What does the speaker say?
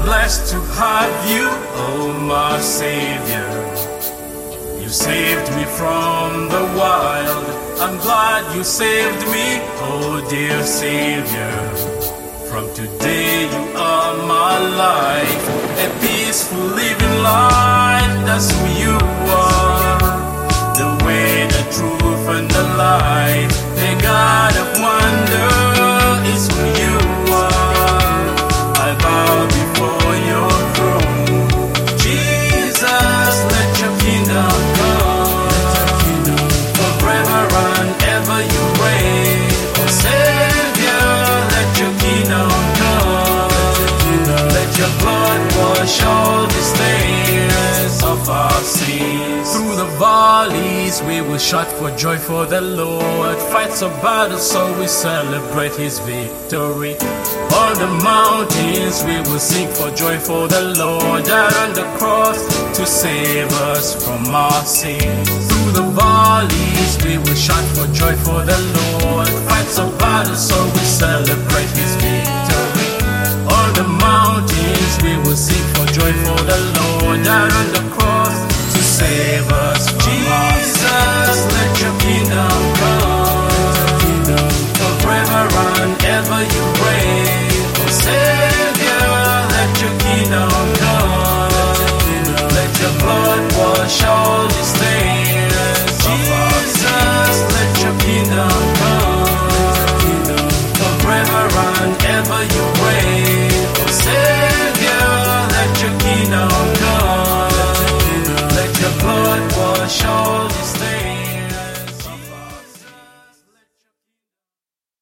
blessed to have you, oh my Savior. You saved me from the wild. I'm glad you saved me, oh dear Savior. From today you are my life, a peaceful living Valleys, we will shout for joy for the Lord. Fights a battles so we celebrate his victory. On the mountains, we will sing for joy for the Lord. Down on the cross to save us from our sins. Through the valleys, we will shout for joy for the Lord. Fights a battles so we celebrate his victory. On the mountains, we will sing for joy for the Lord. Down on the cross save us.